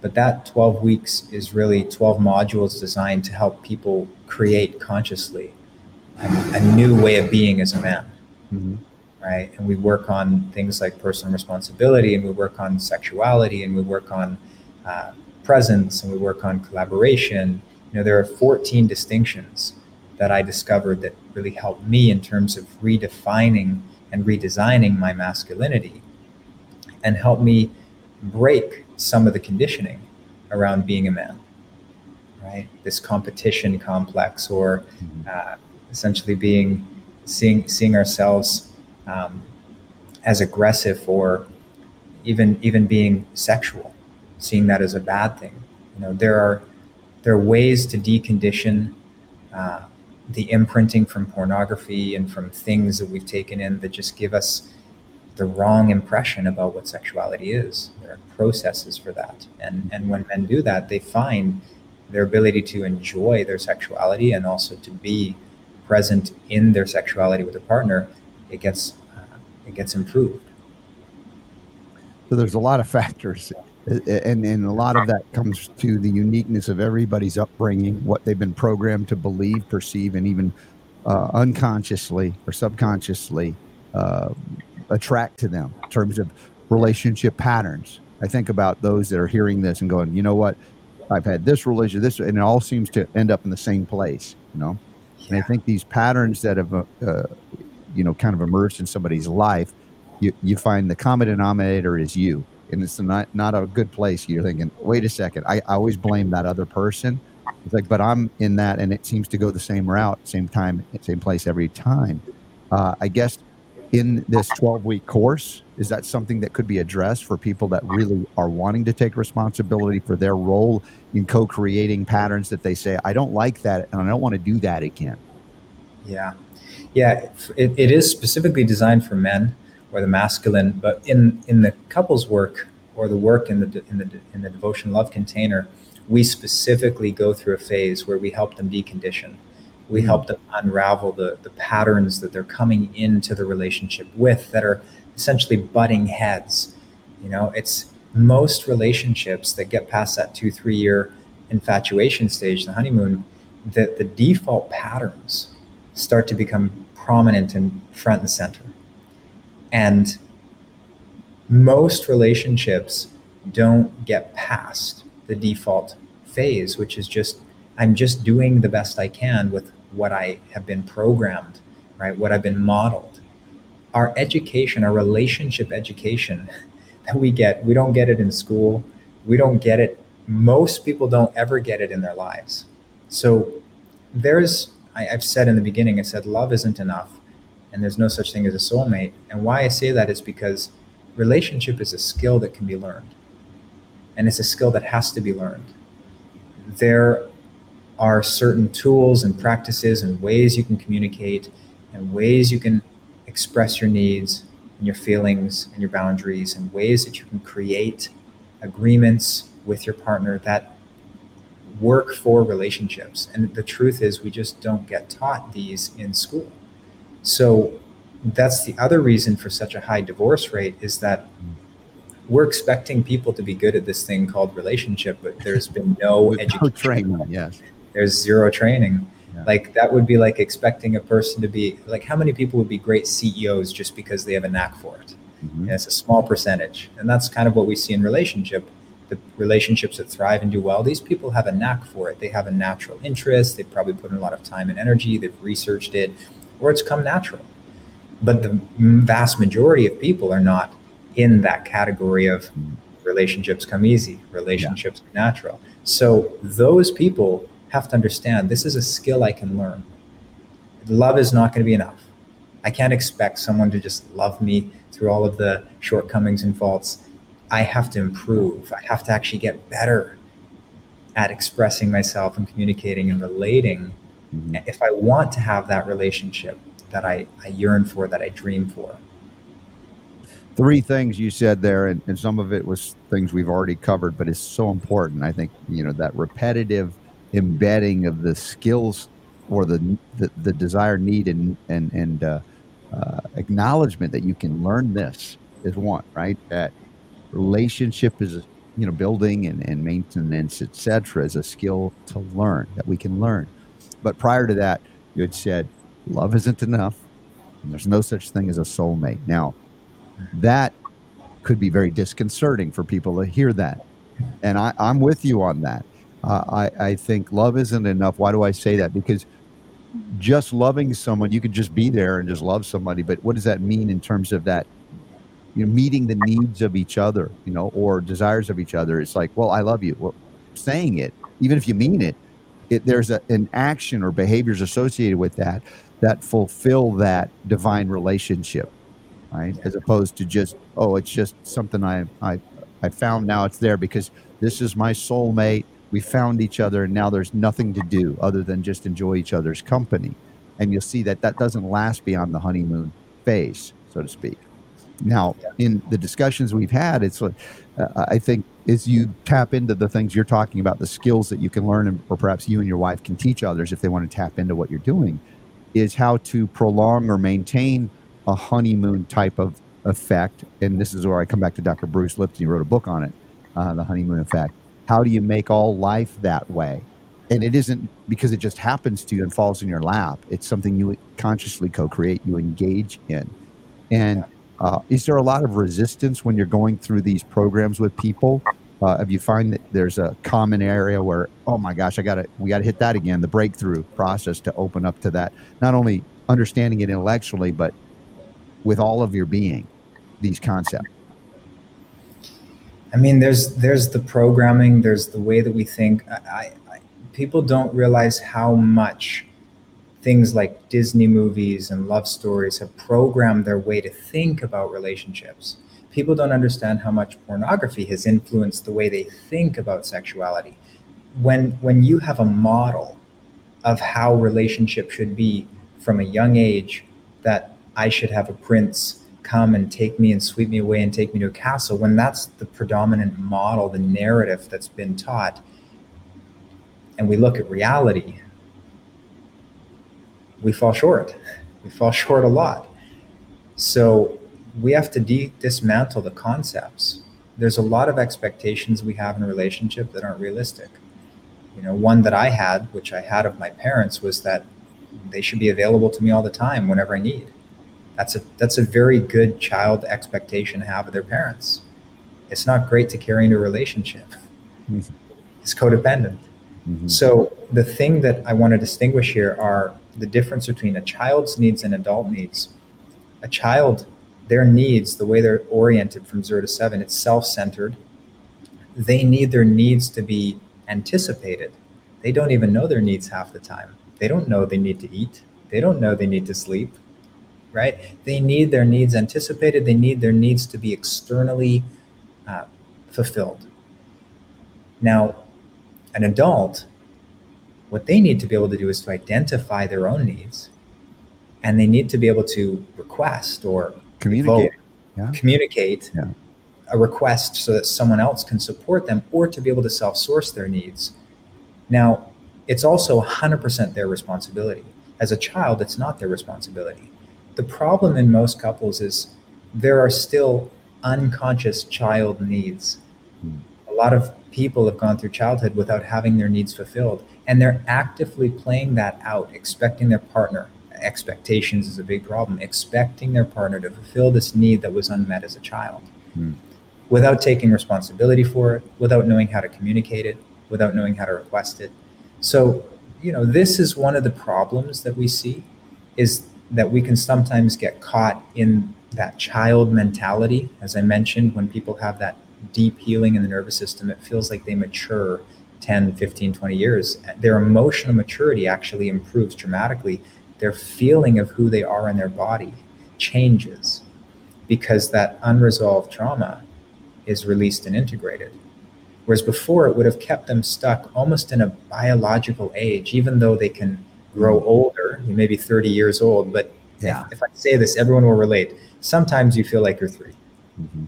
But that 12 weeks is really 12 modules designed to help people create consciously a, a new way of being as a man. Mm-hmm. Right. And we work on things like personal responsibility and we work on sexuality and we work on uh, presence and we work on collaboration. You know, there are 14 distinctions that I discovered that really helped me in terms of redefining and redesigning my masculinity and help me break some of the conditioning around being a man, right? This competition complex, or mm-hmm. uh, essentially being seeing seeing ourselves um, as aggressive, or even even being sexual, seeing that as a bad thing. You know, there are there are ways to decondition uh, the imprinting from pornography and from things that we've taken in that just give us the wrong impression about what sexuality is. There are processes for that. And, and when men do that, they find their ability to enjoy their sexuality and also to be present in their sexuality with a partner, it gets, uh, it gets improved. So there's a lot of factors. And, and a lot of that comes to the uniqueness of everybody's upbringing, what they've been programmed to believe, perceive, and even uh, unconsciously or subconsciously uh, attract to them in terms of relationship patterns. I think about those that are hearing this and going, you know what, I've had this religion, this, and it all seems to end up in the same place, you know. And I think these patterns that have, uh, you know, kind of emerged in somebody's life, you, you find the common denominator is you, and it's not not a good place. You're thinking, wait a second, I, I always blame that other person. It's like, but I'm in that, and it seems to go the same route, same time, same place every time. Uh, I guess in this 12 week course? Is that something that could be addressed for people that really are wanting to take responsibility for their role in co creating patterns that they say, I don't like that and I don't want to do that again? Yeah. Yeah. It, it is specifically designed for men or the masculine, but in, in the couples work or the work in the, in the, in the devotion love container, we specifically go through a phase where we help them decondition we mm-hmm. help them unravel the, the patterns that they're coming into the relationship with that are essentially butting heads. You know, it's most relationships that get past that two, three year infatuation stage, the honeymoon, that the default patterns start to become prominent and front and center. And most relationships don't get past the default phase, which is just I'm just doing the best I can with what I have been programmed, right? What I've been modeled. Our education, our relationship education that we get, we don't get it in school. We don't get it. Most people don't ever get it in their lives. So there's, I, I've said in the beginning, I said, love isn't enough and there's no such thing as a soulmate. And why I say that is because relationship is a skill that can be learned. And it's a skill that has to be learned. There are certain tools and practices and ways you can communicate and ways you can express your needs and your feelings and your boundaries and ways that you can create agreements with your partner that work for relationships. And the truth is, we just don't get taught these in school. So that's the other reason for such a high divorce rate is that we're expecting people to be good at this thing called relationship, but there's been no education. training, yes there's zero training. Yeah. like that would be like expecting a person to be like how many people would be great ceos just because they have a knack for it? Mm-hmm. it's a small percentage. And that's kind of what we see in relationship the relationships that thrive and do well. These people have a knack for it. They have a natural interest. They've probably put in a lot of time and energy. They've researched it or it's come natural. But the vast majority of people are not in that category of mm. relationships come easy relationships yeah. natural. So those people have to understand this is a skill I can learn. Love is not going to be enough. I can't expect someone to just love me through all of the shortcomings and faults. I have to improve. I have to actually get better at expressing myself and communicating and relating Mhm. if I want to have that relationship that I, I yearn for, that I dream for. three things you said there and, and some of it was things we've already covered but it's so important i think you know that repetitive embedding of the skills or the the, the desired need and and and uh, uh, acknowledgement that you can learn this is one right that relationship is you know building and, and maintenance etc is a skill to learn that we can learn but prior to that you had said love isn't enough and there's no such thing as a soulmate now that could be very disconcerting for people to hear that. And I, I'm with you on that. I, I think love isn't enough. Why do I say that? Because just loving someone, you could just be there and just love somebody. But what does that mean in terms of that, you know, meeting the needs of each other, you know, or desires of each other? It's like, well, I love you. Well, saying it, even if you mean it, it there's a, an action or behaviors associated with that that fulfill that divine relationship right? As opposed to just, oh, it's just something I I I found now it's there because this is my soulmate. We found each other, and now there's nothing to do other than just enjoy each other's company. And you'll see that that doesn't last beyond the honeymoon phase, so to speak. Now, in the discussions we've had, it's like uh, I think as you tap into the things you're talking about, the skills that you can learn, and, or perhaps you and your wife can teach others if they want to tap into what you're doing, is how to prolong or maintain a honeymoon type of effect. And this is where I come back to Dr. Bruce Lipton. He wrote a book on it, uh, The Honeymoon Effect. How do you make all life that way? And it isn't because it just happens to you and falls in your lap. It's something you consciously co create, you engage in. And uh, is there a lot of resistance when you're going through these programs with people? Uh, have you find that there's a common area where, oh my gosh, I got to, we got to hit that again, the breakthrough process to open up to that, not only understanding it intellectually, but with all of your being these concepts I mean, there's there's the programming, there's the way that we think. I, I people don't realize how much things like Disney movies and love stories have programmed their way to think about relationships. People don't understand how much pornography has influenced the way they think about sexuality. When when you have a model of how relationship should be from a young age, that I should have a prince come and take me and sweep me away and take me to a castle when that's the predominant model the narrative that's been taught and we look at reality we fall short. We fall short a lot. So we have to de- dismantle the concepts. There's a lot of expectations we have in a relationship that aren't realistic. You know one that i had which i had of my parents was that they should be available to me all the time whenever i need that's a that's a very good child expectation to have of their parents. It's not great to carry into a relationship. Mhm. It's codependent. Mhm. So the thing that I want to distinguish here are the difference between a child's needs and adult needs. A child, their needs, the way they're oriented from zero to seven, it's self-centered. They need their needs to be anticipated. They don't even know their needs half the time. They don't know they need to eat. They don't know they need to sleep right? They need their needs anticipated. They need their needs to be externally uh, fulfilled. Now, an adult, what they need to be able to do is to identify their own needs, and they need to be able to request or communicate Yeah. communicate Yeah. a request so that someone else can support them, or to be able to self-source their needs. Now, it's also 100% their responsibility. As a child, it's not their responsibility the problem in most couples is there are still unconscious child needs. Hmm. A lot of people have gone through childhood without having their needs fulfilled, and they're actively playing that out, expecting their partner. Expectations is a big problem, expecting their partner to fulfill this need that was unmet as a child Hmm. without taking responsibility for it, without knowing how to communicate it, without knowing how to request it. So, you know, this is one of the problems that we see is that we can sometimes get caught in that child mentality. As I mentioned, when people have that deep healing in the nervous system, it feels like they mature 10, 15, 20 years. Their emotional maturity actually improves dramatically. Their feeling of who they are in their body changes because that unresolved trauma is released and integrated. Whereas before, it would have kept them stuck almost in a biological age, even though they can grow Mm-hmm. older. You may be 30 years old, but Yeah. if, if I say this, everyone will relate. Sometimes you feel like you're 3 Mhm.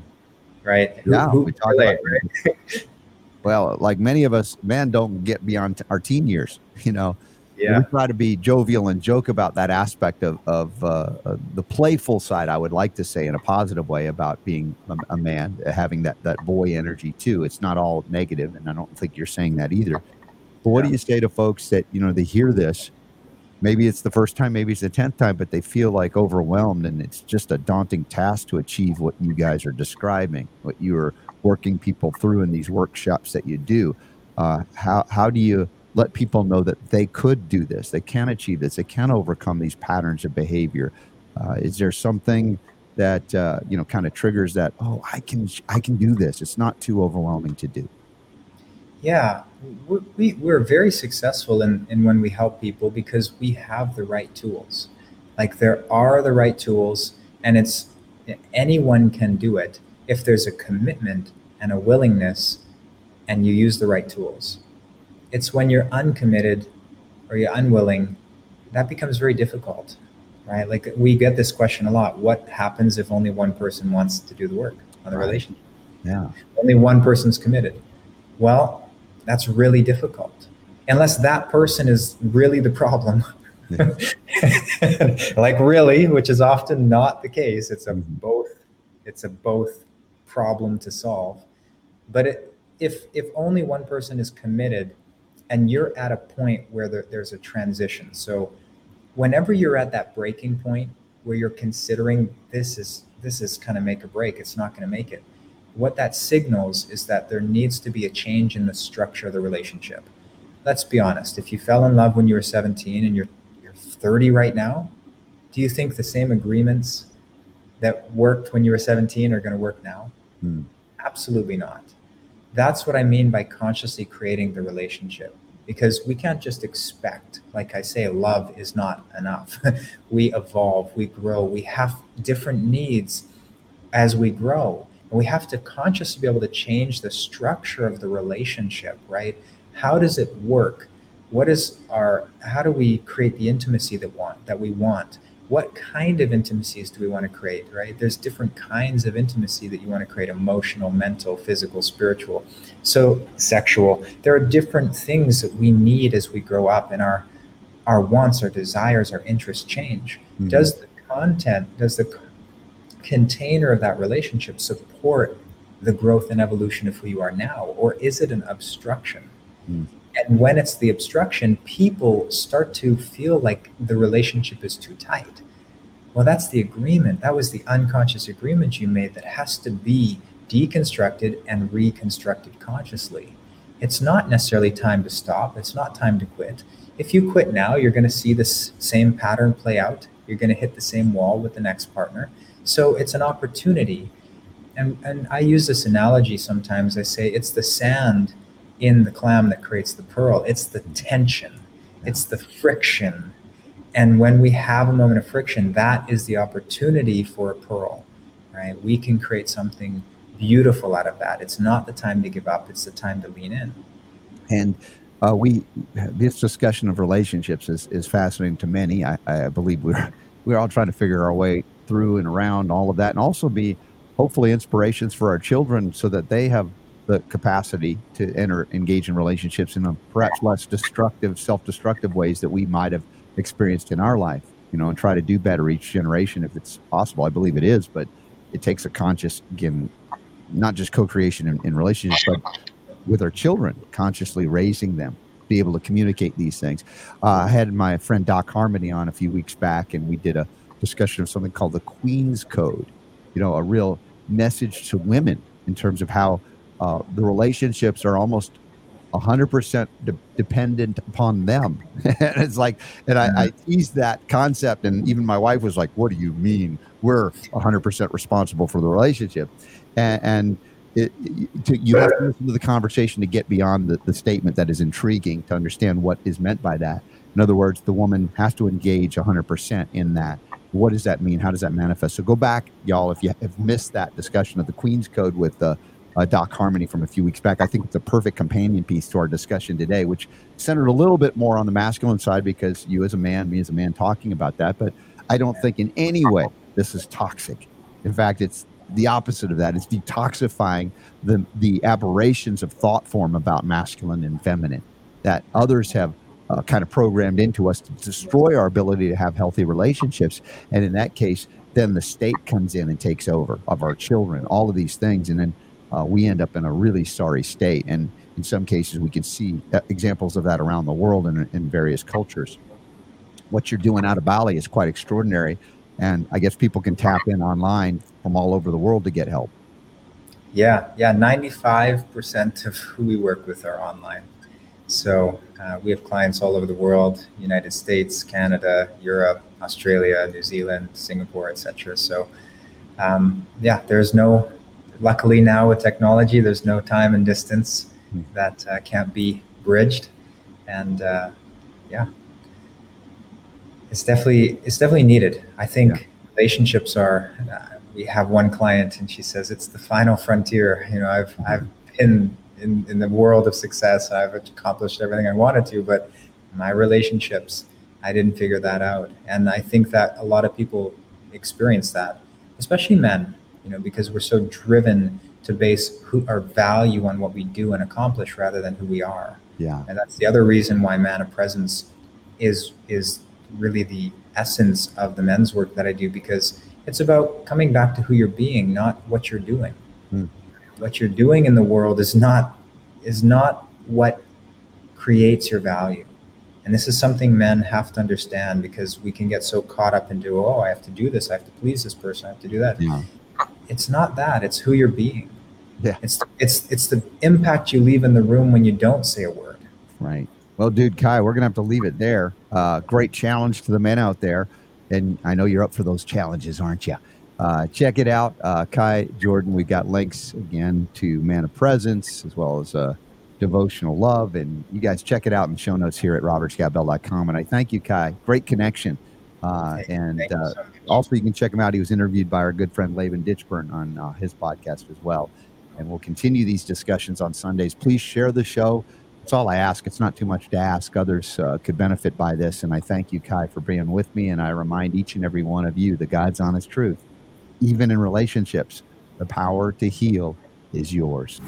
right? Yeah, who we talk relate, about Well, like many of us, men don't get beyond our teen years. You know, Yeah. we try to be jovial and joke about that aspect of of uh, uh, the playful side. I would like to say in a positive way about being a, a man, having that that boy energy too. It's not all negative, and I don't think you're saying that either. But what do you say to folks that you know they hear this? Maybe it's the first time, maybe it's the tenth time, but they feel like overwhelmed, and it's just a daunting task to achieve what you guys are describing, what you are working people through in these workshops that you do. Uh, how how do you let people know that they could do this, they can achieve this, they can overcome these patterns of behavior? Uh, is there something that uh, you know kind of triggers that? Oh, I can I can do this. It's not too overwhelming to do. Yeah, we, we, we're very successful in, in when we help people because we have the right tools. Like there are the right tools, and it's anyone can do it if there's a commitment and a willingness and you use the right tools. It's when you're uncommitted or you're unwilling that becomes very difficult, right? Like we get this question a lot what happens if only one person wants to do the work on the Right. relationship? Yeah. only one person's committed. Well, that's really difficult. Unless that person is really the problem. like really, which is often not the case. It's a Mhm. both it's a both problem to solve. But it, if if only one person is committed and you're at a point where there, there's a transition. So whenever you're at that breaking point where you're considering this is this is kind of make or break, it's not going to make it what that signals is that there needs to be a change in the structure of the relationship. Let's be honest. If you fell in love when you were 17 and you're you're 30 right now, do you think the same agreements that worked when you were 17 are going to work now? Hmm. Absolutely not. That's what I mean by consciously creating the relationship. Because we can't just expect, like I say, love is not enough. we evolve, we grow, we have different needs as we grow. And we have to consciously be able to change the structure of the relationship, right? How does it work? What is our how do we create the intimacy that want that we want? What kind of intimacies do we want to create, right? There's different kinds of intimacy that you want to create emotional, mental, physical, spiritual, so sexual. There are different things that we need as we grow up and our our wants, our desires, our interests change. Mhm. Does the content, does the container of that relationship support the growth and evolution of who you are now or is it an obstruction? Mm. and when it's the obstruction people start to feel like the relationship is too tight. Well that's the agreement. That was the unconscious agreement you made that has to be deconstructed and reconstructed consciously. It's not necessarily time to stop. It's not time to quit. If you quit now you're going to see this same pattern play out you're going to hit the same wall with the next partner so it's an opportunity. And, and I use this analogy sometimes. I say it's the sand in the clam that creates the pearl, it's the tension, it's the friction. And when we have a moment of friction, that is the opportunity for a pearl, right? We can create something beautiful out of that. It's not the time to give up, it's the time to lean in. And uh, we this discussion of relationships is, is fascinating to many. I, I believe we're we're all trying to figure our way through and around all of that, and also be hopefully inspirations for our children so that they have the capacity to enter engage in relationships in a perhaps less destructive, self-destructive ways that we might have experienced in our life. You know, and try to do better each generation if it's possible. I believe it is, but it takes a conscious again, not just co-creation in, in relationships, but with our children, consciously raising them, be able to communicate these things. Uh, I had my friend Doc Harmony on a few weeks back, and we did a discussion of something called the Queen's Code. You know, a real message to women in terms of how uh, the relationships are almost 100% de- dependent upon them. and it's like, and I, I teased that concept, and even my wife was like, What do you mean? We're 100% responsible for the relationship. And, and it, to, you have to listen to the conversation to get beyond the, the statement that is intriguing to understand what is meant by that. In other words, the woman has to engage 100% in that. What does that mean? How does that manifest? So go back, y'all, if you have missed that discussion of the Queen's Code with uh, uh, Doc Harmony from a few weeks back. I think it's a perfect companion piece to our discussion today, which centered a little bit more on the masculine side because you as a man, me as a man, talking about that. But I don't think in any way this is toxic. In fact, it's the opposite of that. It's detoxifying the the aberrations of thought form about masculine and feminine that others have uh, kind of programmed into us to destroy our ability to have healthy relationships. And in that case, then the state comes in and takes over of our children, all of these things, and then uh, we end up in a really sorry state. And in some cases, we can see uh, examples of that around the world in, in various cultures. What you're doing out of Bali is quite extraordinary. And I guess people can tap in online from all over the world to get help. Yeah, yeah, 95% of who we work with are online. So uh, we have clients all over the world: United States, Canada, Europe, Australia, New Zealand, Singapore, etc. So um, yeah, there's no. Luckily now with technology, there's no time and distance hmm. that uh, can't be bridged, and uh, yeah, it's definitely it's definitely needed. I think yeah. relationships are. Uh, we have one client, and she says it's the final frontier. You know, I've I've been in, in the world of success. I've accomplished everything I wanted to, but my relationships, I didn't figure that out. And I think that a lot of people experience that, especially men, you know, because we're so driven to base who, our value on what we do and accomplish rather than who we are. Yeah. And that's the other reason why Man of Presence is is really the essence of the men's work that I do because it's about coming back to who you're being, not what you're doing. Mm what you're doing in the world is not is not what creates your value. And this is something men have to understand because we can get so caught up into oh i have to do this i have to please this person i have to do that. Yeah. it's not that it's who you're being. Yeah. It's it's it's the impact you leave in the room when you don't say a word. Right well dude kai we're gonna have to leave it there uh, great challenge to the men out there and i know you're up for those challenges aren't you uh, check it out. Uh, Kai Jordan, we got links again to Man of Presence as well as uh, Devotional Love. And you guys check it out in the show notes here at robertscottbell.com. And I thank you, Kai. Great connection. Uh, and uh, also, you can check him out. He was interviewed by our good friend Laban Ditchburn on uh, his podcast as well. And we'll continue these discussions on Sundays. Please share the show. That's all I ask. It's not too much to ask. Others uh, could benefit by this. And I thank you, Kai, for being with me. And I remind each and every one of you the God's honest truth even in relationships. The power to heal is yours.